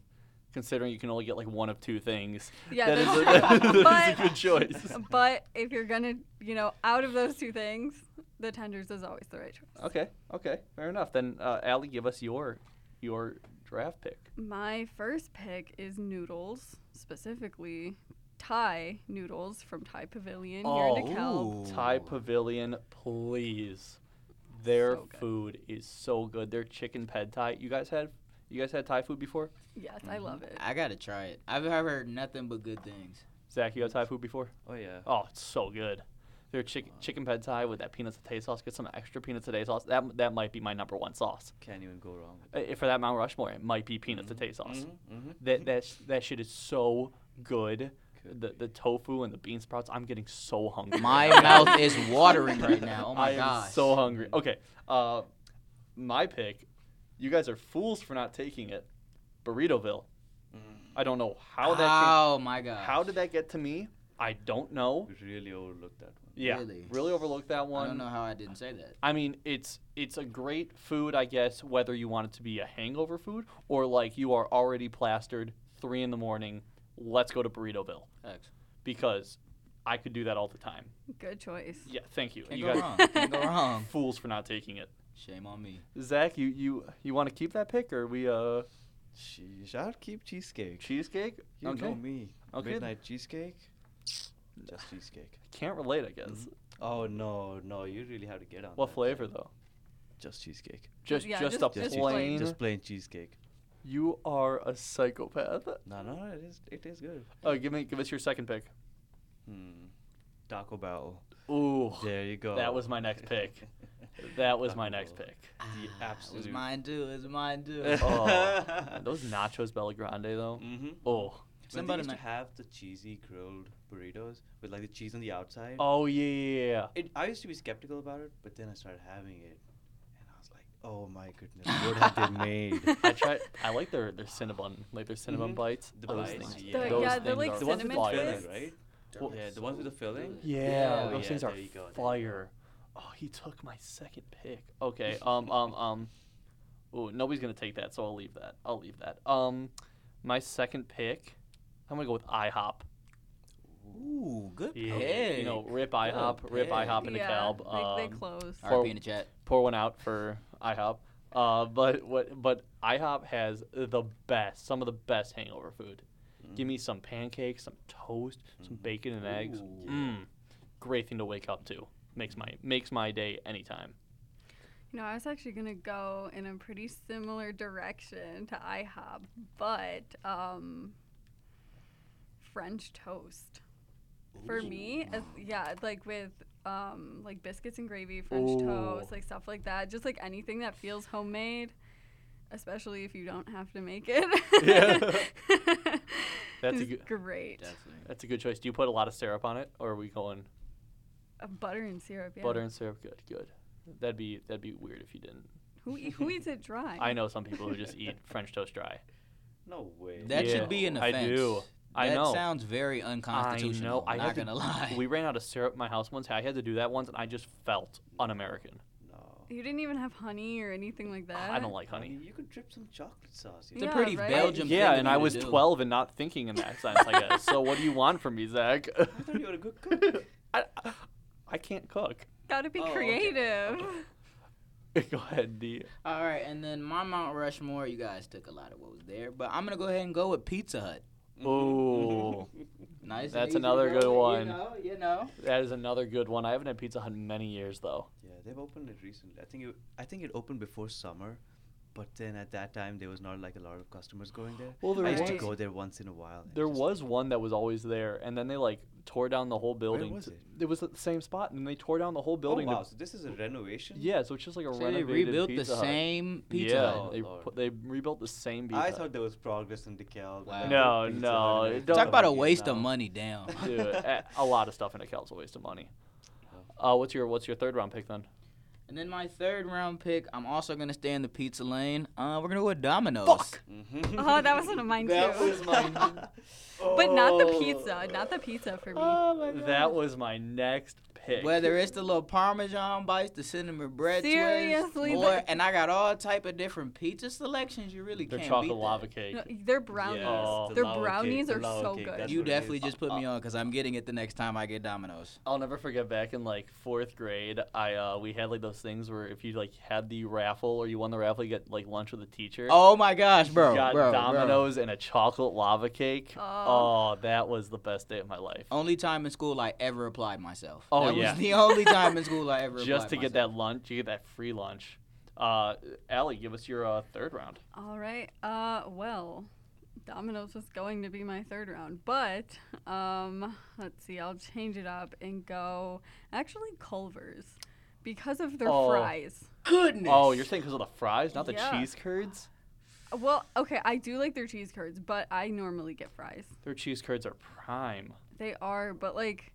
considering you can only get like one of two things, Yeah, that is that's a, true. that is a good choice. But if you're gonna, you know, out of those two things, the tenders is always the right choice. Okay, okay, fair enough. Then, uh, Allie, give us your your draft pick. My first pick is noodles, specifically Thai noodles from Thai Pavilion here in DeKalb. Thai Pavilion, please. Their So food is so good. Their chicken pad Thai. You guys had you guys had Thai food before? Yes, I love Mm-hmm. it. I gotta try it. I've I've heard nothing but good things. Zach, you had Thai food before? Oh yeah. Oh, it's so good. Their chick- chicken pad Thai with that peanut satay sauce. Get some extra peanut satay sauce. That that might be my number one sauce. Can't even go wrong. With Uh, for that Mount Rushmore, it might be peanut Mhm, satay sauce. mhm, mhm. That that sh- that shit is so good. Could The be. the tofu and the bean sprouts. I'm getting so hungry. My mouth is watering right now. Oh my I am gosh. so hungry. Okay, uh, my pick. You guys are fools for not taking it. Burritoville. Mm. I don't know how that Oh my god. How did that get to me? I don't know. We really overlooked that one. Yeah, Really? really overlooked that one. I don't know how I didn't say that. I mean, it's it's a great food, I guess, whether you want it to be a hangover food or like you are already plastered, three in the morning. Let's go to Burritoville Facts. because I could do that all the time. Good choice. Yeah, thank you. Can't you go guys wrong. Can't go wrong. fools for not taking it. Shame on me. Zach, you you you want to keep that pick or we uh Sheesh, I'll keep cheesecake. cheesecake? You okay. know me. Okay. Midnight cheesecake. Just cheesecake. I can't relate, I guess. Oh no, no, you really have to get on. What that flavor thing. though? Just cheesecake. Just yeah, just, just- a just plain. plain. Just plain cheesecake. You are a psychopath. No, no, it is. It is good. Oh, give me give us your second pick. Hmm. Taco Bell. Ooh, There you go. that was my next pick. That was my next pick. The Ah, It absolute. was mine too. It was mine too. Oh, those nachos BellGrande though. Mm-hmm. Oh, Somebody used to might- have the cheesy grilled burritos with like the cheese on the outside. oh yeah, yeah, yeah. It, I used to be skeptical about it, but then I started having it, and I was like, "Oh my goodness, what have they made?" I tried. I like their their cinnabon, like their cinnamon Mhm. bites. The those bites, things, yeah. The- those yeah, the, things like, are the ones with the fire. filling, right? Well, yeah, the ones with the filling. Yeah, Yeah, those yeah, things are go, go. fire. Oh, he took my second pick. Okay. Um. Um. Um. Oh, nobody's gonna take that, so I'll leave that. I'll leave that. Um, my second pick. I'm gonna go with IHOP. Ooh, good Yeah, pick. you know, rip IHOP, rip pick. IHOP in yeah, DeKalb. they, they Um, closed. for- RP in the chat. pour one out for IHOP. Uh, but what? But IHOP has the best, some of the best hangover food. Give me some pancakes, some toast, some Mhm. bacon and eggs. Ooh. Mmm, great thing to wake up to. Makes my makes my day anytime. You know, I was actually gonna go in a pretty similar direction to IHOP, but um, French toast. For me, as, yeah, like with um, like biscuits and gravy, French Ooh. toast, like stuff like that. Just like anything that feels homemade, especially if you don't have to make it. Yeah. That's a is good- great. Definitely. That's a good choice. Do you put a lot of syrup on it, or are we going Uh, butter and syrup. Yeah. butter and syrup? Good, good. That'd be that'd be weird if you didn't. Who e- who eats it dry? I know some people who just eat French toast dry. No way. That Yeah, should be an I offense. do. I that know. sounds very unconstitutional. I know. not had to- gonna lie. We ran out of syrup at my house once. I had to do that once, and I just felt un-American. no. You didn't even have honey or anything like that. I don't like I honey. mean, you could drip some chocolate sauce. You It's a Yeah, pretty right? Belgian Yeah, thing and of I to was do. 12 and not thinking in that sense, I guess. so what do you want from me, Zach? I thought you were a good cook. I, I can't cook. Gotta be Oh, okay, creative. Go ahead, D. All right, and then my Mount Rushmore, you guys took a lot of what was there, but I'm gonna go ahead and go with Pizza Hut. Mm-hmm. Mm-hmm. Ooh. Nice. That's easy another go good with, one. You know, you know. That is another good one. I haven't had Pizza Hut in many years, though. Yeah, they've opened it recently. I think it, I think it opened before summer, but then at that time there was not like a lot of customers going there. Well, there I used to go there once in a while. There just- was one that was always there, and then they like tore down the whole building. Where was to- it? It was at the same spot, and they tore down the whole Oh building. to- wow! So this is a renovation. yeah, so it's just like a So they renovated rebuilt the Hut. same Pizza yeah, Hut. Oh, they Lord. put, they rebuilt the same Pizza I thought there was progress in DeKalb. Wow. No, no, Hut and it don't- Talk about a coming in waste of money, damn. Dude, a, a lot of stuff in a is a waste of money. Uh, what's your what's your third round pick then? And then my third round pick, I'm also gonna stay in the pizza lane. Uh, we're gonna go with Domino's. Mhm. Oh, that was one of mine That too. was my- but not the Oh. pizza. Not the pizza for me. That was my next pick. Whether it's the little Parmesan bites, the cinnamon bread Seriously, twists, or the- and I got all type of different pizza selections. You really their can't chocolate beat that. lava cake. No, their brownies. Oh. their lava cake, brownies the are lava so cake, good. that's You definitely just put me on because I'm getting it the next time I get Domino's. I'll never forget back in like fourth grade, I uh, we had like those things where if you like had the raffle or you won the raffle, you get like lunch with a teacher. Oh my gosh, bro, you got bro, bro. And a chocolate lava cake. Oh. oh, that was the best day of my life. Only time in school I ever applied myself. Oh, that yeah. was the only time in school I ever Just applied to get myself. that lunch, you get that free lunch. Uh, Allie, give us your uh, third round. All right. Uh, well, Domino's was going to be my third round, but um, let's see. I'll change it up and go actually Culver's because of their Oh. fries. Goodness. Oh, you're saying because of the fries, not the Yeah. cheese curds? Well, okay, I do like their cheese curds, but I normally get fries. Their cheese curds are prime. They are, but like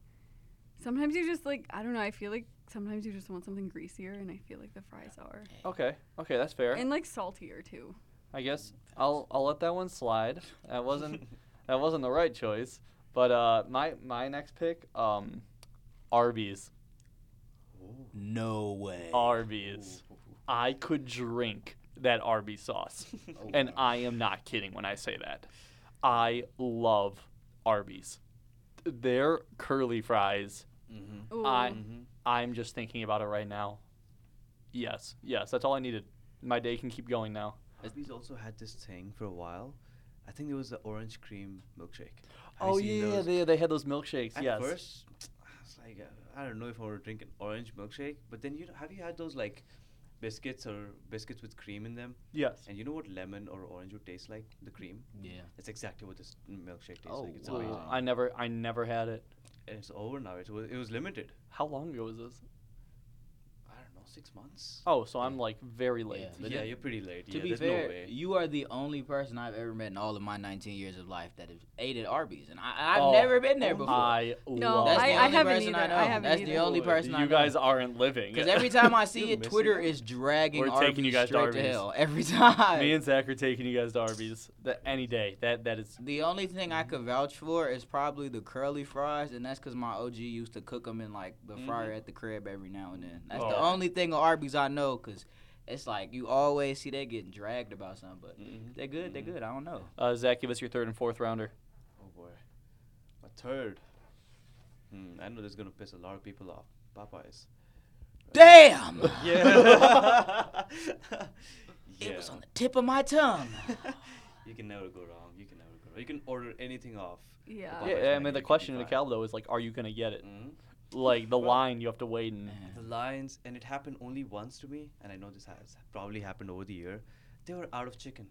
sometimes you just like I don't know. I feel like sometimes you just want something greasier, and I feel like the fries are, Okay, okay, that's fair. and like saltier too. I guess I'll I'll let that one slide. That wasn't that wasn't the right choice. But uh, my my next pick, um, Arby's. No way. Arby's. I could drink that Arby's sauce, and I am not kidding when I say that. I love Arby's. Their curly fries. Mhm. Ooh. I Mhm. I'm just thinking about it right now. Yes, yes, that's all I needed. My day can keep going now. Arby's also had this thing for a while. I think it was the orange cream milkshake. Have Oh seen yeah, those? they they had those milkshakes. At yes. first, I was like, uh, I don't know if I want to drink an orange milkshake. But then you know, have you had those like biscuits or biscuits with cream in them? Yes. And you know what lemon or orange would taste like? The cream. Yeah. That's exactly what this milkshake tastes Oh, like. It's wow. amazing. I never I never had it. And it's over now. It was it was limited. How long ago was this? I don't know, six months. Oh, so I'm like very late. Yeah. yeah, you're pretty late. To yeah, be there's fair, no way. you are the only person I've ever met in all of my 19 years of life that has ate at Arby's, and I, I've Oh, never been there before. I No, love That's I- the it. I only haven't person I know. I haven't That's the only person I you know. guys aren't living. Because every time I see it, Twitter out. is dragging We're Arby's taking you guys to straight to Arby's. hell every time. Me and Zach are taking you guys to Arby's. That any day. That that is. the only thing I could vouch for is probably the curly fries, and that's because my OG used to cook them in like the fryer Mhm. at the crib every now and then. That's Oh. the only thing of Arby's I know, because it's like you always see they getting dragged about something, but Mhm. they're good. They're Mhm. good. I don't know. Uh, Zach, give us your third and fourth rounder. Oh boy, my third. Hmm, I know this is gonna piss a lot of people off. Popeyes. Damn! Yeah. It was on the tip of my tongue. you can never go wrong. You can never go wrong. You can order anything off. Yeah. Yeah, I mean the question be in the fine. Cal though is like, are you gonna get it? Mhm. Like the Well- line, you have to wait and. The lines, and it happened only once to me, and I know this has probably happened over the year. They were out of chicken.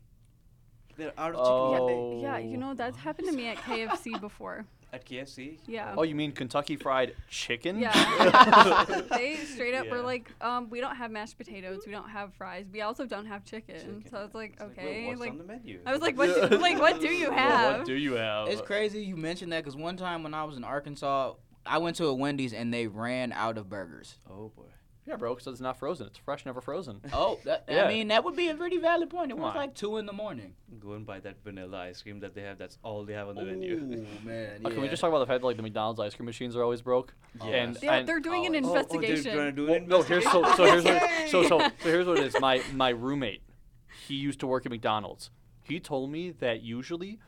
They're out of chicken Oh. Yeah, you know that's happened to me at KFC before. at KFC. Yeah. Oh, you mean Kentucky Fried Chicken? Yeah. they straight up were like, um, we don't have mashed potatoes, we don't have fries, we also don't have chicken. Chicken. So it's like, It's okay, well, what's like on the menu? I was like, what? Do, like, what do you Well, have? What do you have? It's crazy you mentioned that because one time when I was in Arkansas, I went to a Wendy's and they ran out of burgers. oh boy. Yeah, bro, because it's not frozen. It's fresh, never frozen. Oh, that, Yeah. I mean that would be a pretty valid point. It Come was on. like two in the morning. Go and buy that vanilla ice cream that they have. That's all they have on the menu. Oh man, Uh, Can we just talk about the fact that like the McDonald's ice cream machines are always broke? Oh, And. Yeah, and they're doing an Oh, oh, they're investigation. trying to do Well, an no, here's so so here's what so so so here's what it is. My my roommate, he used to work at McDonald's. He told me that usually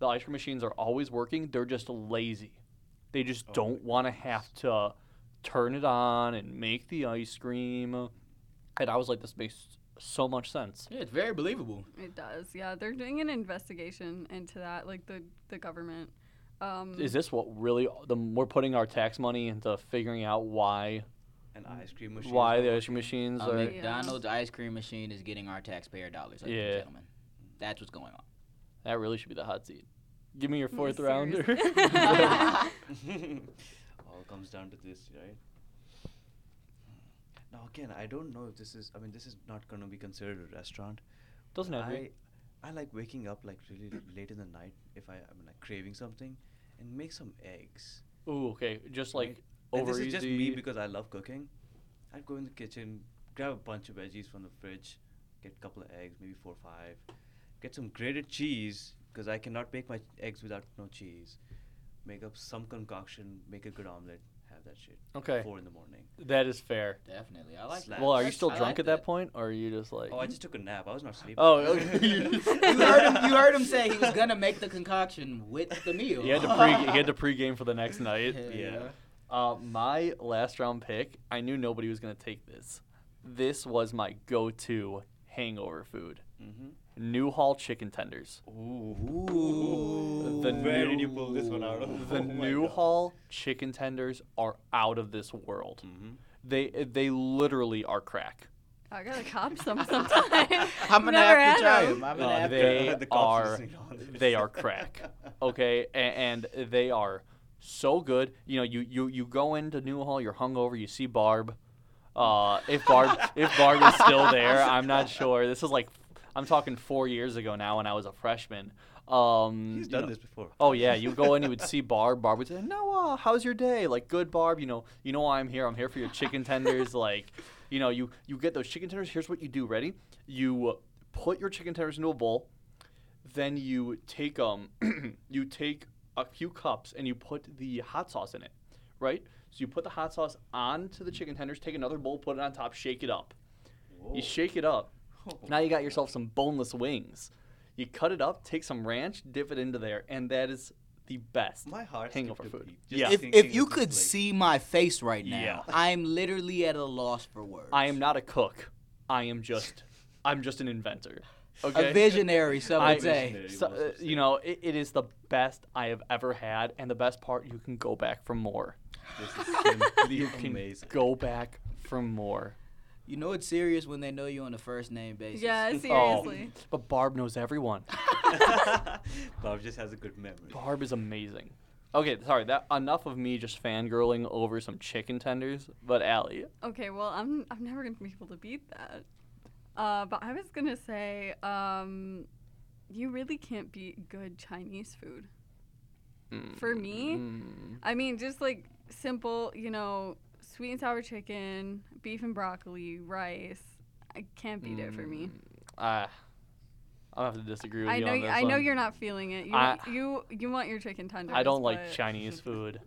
the ice cream machines are always working. They're just lazy. They just Oh don't want to have to turn it on and make the ice cream. And I was like, this makes so much sense. Yeah, it's very believable. It does. Yeah, they're doing an investigation into that, like the the government. Um, Is this what really the we're putting our tax money into figuring out why An ice cream machine. why the ice cream working. machines A are? Yeah. McDonald's ice cream machine is getting our taxpayer dollars, ladies Yeah. and gentlemen. That's what's going on. That really should be the hot seat. Give me your fourth rounder. all comes down to this, right? Now again, I don't know if this is. I mean, this is not going to be considered a restaurant. Doesn't have I. I like waking up like really late in the night if I am like craving something, and make some eggs. Ooh, okay. Just like right? over and this is just me because I love cooking. I'd go in the kitchen, grab a bunch of veggies from the fridge, get a couple of eggs, maybe four or five, get some grated cheese because I cannot make my eggs without no cheese. Make up some concoction, make a good omelet, have that shit. Okay. Four in the morning. That is fair. Definitely. I like Slap. that. Well, are you still I drunk like at that point, or are you just like? Oh, I just took a nap. I was not sleeping. Oh, okay. you heard him. You heard him say he was gonna make the concoction with the meal. he had to pre. He had to pregame for the next night. Hell Yeah. Uh, my last round pick. I knew nobody was gonna take this. This was my go-to hangover food. Mm-hmm. Newhall chicken tenders. Ooh. The Where new, did you pull this one out of? The Oh my Newhall chicken tenders are out of this world. Mm-hmm. They they literally are crack. I gotta cop some sometime. I'm gonna Never have to try them. him. I'm gonna have they to. the cops are listening on this. they are crack. Okay, A- and, they are so good. You know, you you you go into Newhall, you're hungover, you see Barb. Uh, if Barb if Barb is still there, I'm not sure. This is like I'm talking four years ago now when I was a freshman. Um, He's done know- this before. Oh yeah, you go in, you would see Barb. Barb would say, "Noah, how's your day? Like, good, Barb. You know, you know why I'm here. I'm here for your chicken tenders. like, you know, you you get those chicken tenders. Here's what you do. Ready? You uh, put your chicken tenders into a bowl. Then you take um, you take a few cups and you put the hot sauce in it, right? So you put the hot sauce onto the chicken tenders. Take another bowl, put it on top, shake it up. You shake it up. Now you got yourself some boneless wings. You cut it up, take some ranch, dip it into there, and that is the best. My heart hangover food. just Yeah. If, if you could place. see my face right now, Yeah. I'm literally at a loss for words. I am not a cook. I am just, I'm just an inventor. a visionary. Some I- would say. So, uh, you know, it, it is the best I have ever had, and the best part, you can go back for more. This is simply You can go back for more. You know it's serious when they know you on a first name basis. yeah, Oh, seriously. but Barb knows everyone. Barb just has a good memory. Barb is amazing. Okay, sorry. That enough of me just fangirling over some chicken tenders. But Allie, Okay, well, I'm I'm never gonna be able to beat that. Uh, but I was gonna say, um, you really can't beat good Chinese food. For me, mm, I mean, just like simple, you know, sweet and sour chicken, beef and broccoli, rice. I can't beat it for me. Uh, I'll have to disagree with I you know. on y- this I know you're not feeling it. You I- want, you you want your chicken tenders. I don't like Chinese food.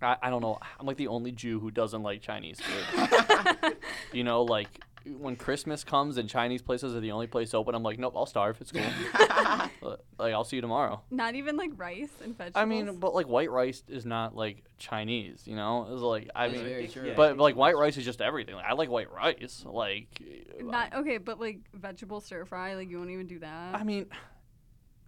I, I don't know. I'm like the only Jew who doesn't like Chinese food. you know, like when Christmas comes and Chinese places are the only place open, I'm like, nope, I'll starve. It's cool. Like I'll see you tomorrow. Not even like rice and vegetables. I mean, but like white rice is not like Chinese. You know, it's like I That's mean, very true. Yeah. but like white rice is just everything. Like, I like white rice. Like, not okay, but like vegetable stir fry, like you won't even do that. I mean,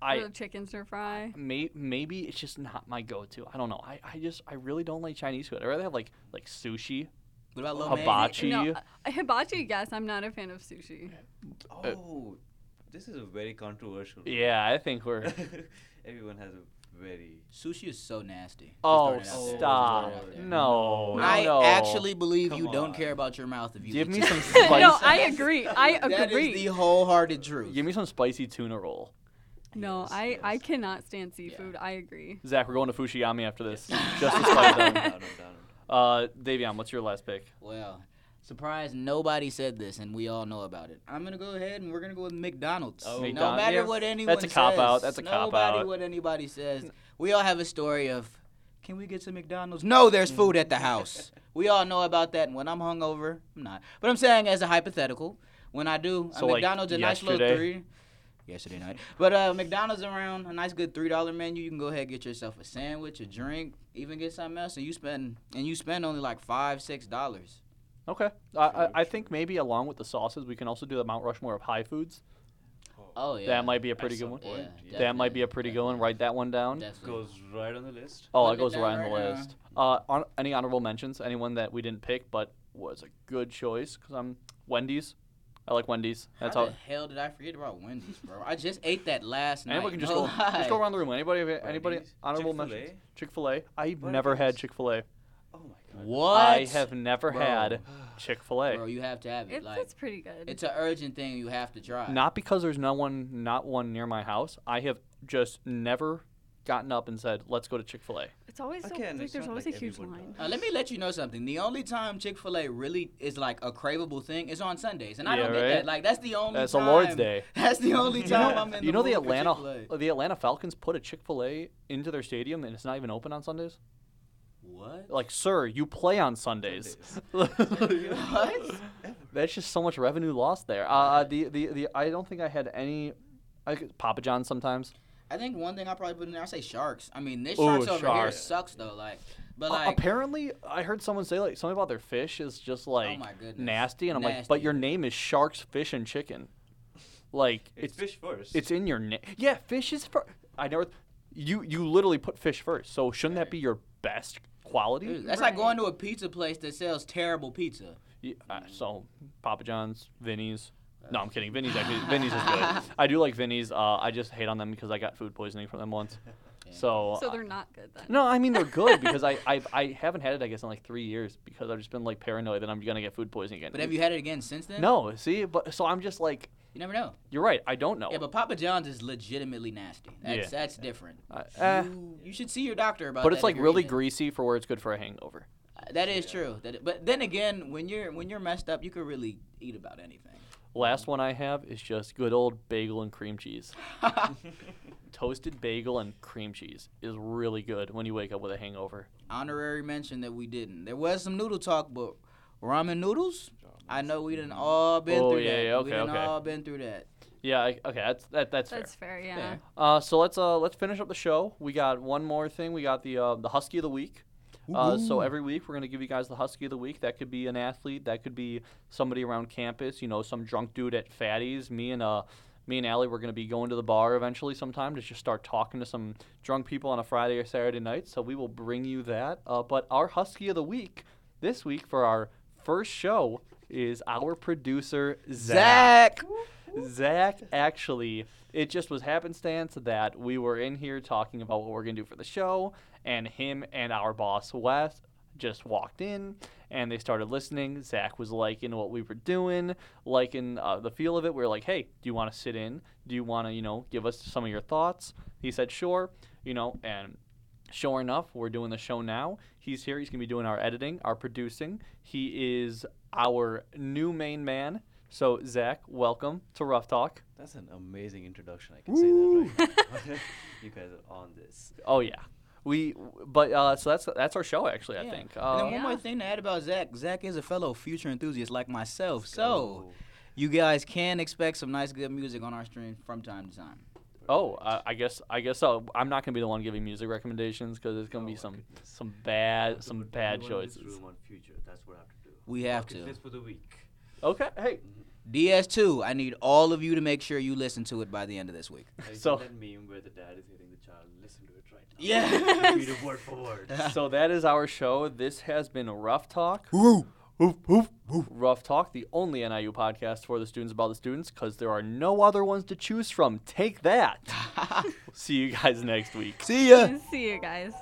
or I chicken stir fry. may, maybe it's just not my go-to. I don't know. I, I just I really don't like Chinese food. I rather have like like sushi. What about lo Hibachi. No, uh, hibachi. Yes, I'm not a fan of sushi. Oh, this is a very controversial. Yeah, I think we're. Everyone has a very. Sushi is so nasty. Oh, throwing it out there. Just stop! throwing it out there. No, I no. actually believe you Come don't on. care about your mouth if you Give eat me some spice. no, I agree. I agree. is the wholehearted truth. Give me some spicy tuna roll. no, Yes, I I cannot stand seafood. I agree. Zach, we're going to Fushigami after this. Just to spite Down, them. Uh, Davion, what's your last pick? Well, Surprise! Nobody said this, and we all know about it. I'm gonna go ahead and we're gonna go with McDonald's. Oh. no McDonald's. matter Yeah, what anyone that's a cop-out, that's a nobody cop-out. what anybody says. We all have a story of, can we get some McDonald's? No, there's food at the house. we all know about that. And when I'm hungover, I'm not. But I'm saying as a hypothetical, when I do, So, a like, McDonald's a nice little three. Yesterday night, but uh, McDonald's around a nice good three dollar menu. You can go ahead and get yourself a sandwich, a drink, even get something else, and you spend and you spend only like five, six dollars. Okay. I I, I think maybe along with the sauces, we can also do the Mount Rushmore of high foods. Oh yeah, That might be a pretty good one. point, Yeah, That might be a definitely, pretty good one. Write that one down. Definitely. Goes right on the list. Oh, Putting it it goes right on the right list. Uh, on, any honorable mentions? Anyone that we didn't pick but was a good choice? Because I'm Wendy's. I like Wendy's. That's How all. the hell did I forget about Wendy's, bro? I just ate that last night. Anyone can just no go, just go around the room. Anybody? Anybody? Wendy's, Honorable Chick-fil-A? mentions. Chick Fil A. I've What never had? Chick Fil A. Oh my god. What? I have never Bro. had Chick Fil A. Bro, you have to have it. It's, like, it's pretty good. it's an urgent thing you have to try. Not because there's no one, not one near my house. I have just never gotten up and said, "Let's go to Chick Fil A." It's always so, Again, like it's there's not always like a huge everyone line. Uh, let me let you know something. The only time Chick Fil A really is like a craveable thing is on Sundays, and I Yeah, don't get right? that. Like that's the only. That's a time, Lord's Day. That's the only You time know, I'm in you know the mood for Atlanta, Chick-fil-A. the Atlanta Falcons put a Chick Fil A into their stadium, and it's not even open on Sundays. What? Like, sir, you play on Sundays. What? That's just so much revenue lost there. Uh, the, the the I don't think I had any. I could- Papa John's sometimes. I think one thing I probably put in there, I say sharks. I mean, this Ooh, sharks over here sucks though. Like, but Uh, like, apparently, I heard someone say like something about their fish is just like oh my nasty, and I'm like, but your name is Sharks, Fish, and Chicken. Like It's, it's fish first. it's in your name. Yeah, fish is first. I never. You you literally put fish first, so shouldn't that be your best quality? Dude, that's like going to a pizza place that sells terrible pizza. Yeah, uh, so Papa John's, Vinny's. No, I'm kidding. Vinny's actually Vinny's is good. I do like Vinny's. Uh, I just hate on them because I got food poisoning from them once. So, So they're not good then. no, I mean they're good because I, I I haven't had it I guess in like three years because I've just been like paranoid that I'm gonna get food poisoning again. But have you had it again since then? No, see, but so I'm just like, You never know. you're right. I don't know. Yeah, but Papa John's is legitimately nasty. That's Yeah. that's different. Uh, eh. you, you should see your doctor about it. but that it's if like you're really eating it. greasy for where it's good for a hangover. Uh, That is true. That, but then again, when you're when you're messed up, you could really eat about anything. Last one I have is just good old bagel and cream cheese. Toasted bagel and cream cheese is really good when you wake up with a hangover. Honorary mention that we didn't. There was some noodle talk, but ramen noodles. I know we done all been Oh, through yeah, that. yeah, okay, we okay, done okay. all been through that. Yeah, I, okay, that's that, that's, fair. That's fair, yeah. Fair. fair. Uh, so let's uh let's finish up the show. We got one more thing. We got the uh, the husky of the week. Uh, so every week we're gonna give you guys the husky of the week. That could be an athlete. That could be somebody around campus. You know, some drunk dude at Fatty's. Me and uh me and Allie we're gonna be going to the bar eventually sometime to just start talking to some drunk people on a Friday or Saturday night. So we will bring you that. Uh, but our husky of the week this week for our first show is our producer Zach. Zach. Zach actually, it just was happenstance that we were in here talking about what we're gonna do for the show, and him and our boss Wes just walked in and they started listening. Zach was liking what we were doing, liking uh, the feel of it. We were like, "Hey, do you want to sit in? Do you want to, you know, give us some of your thoughts?" He said, "Sure," you know, and sure enough, we're doing the show now. He's here. He's going to be doing our editing, our producing. He is our new main man. So, Zach, welcome to Rough Talk. That's an amazing introduction. I can say that right. you guys are on this. Oh yeah, we. But uh, so that's that's our show actually. I Yeah. think. and Uh, then one more thing to add about Zach. Zach is a fellow future enthusiast like myself. So Go. you guys can expect some nice, good music on our stream from time to time. oh, uh, I guess I guess so. I'm not gonna be the one giving music recommendations because it's gonna Oh be my some goodness. some bad some bad everyone in this choices. room on future. That's what I have to do. We have Bucket to. list for the week. Okay. Hey. DS2, I need all of you to make sure you listen to it by the end of this week. Like So- that meme where the dad is hitting the child. Listen to it right now. Yeah. Read it word for word. so that is our show. This has been Rough Talk. Woo. Rough Talk, the only NIU podcast for the students about the students, because there are no other ones to choose from. Take that. See you guys next week. See ya. See you guys.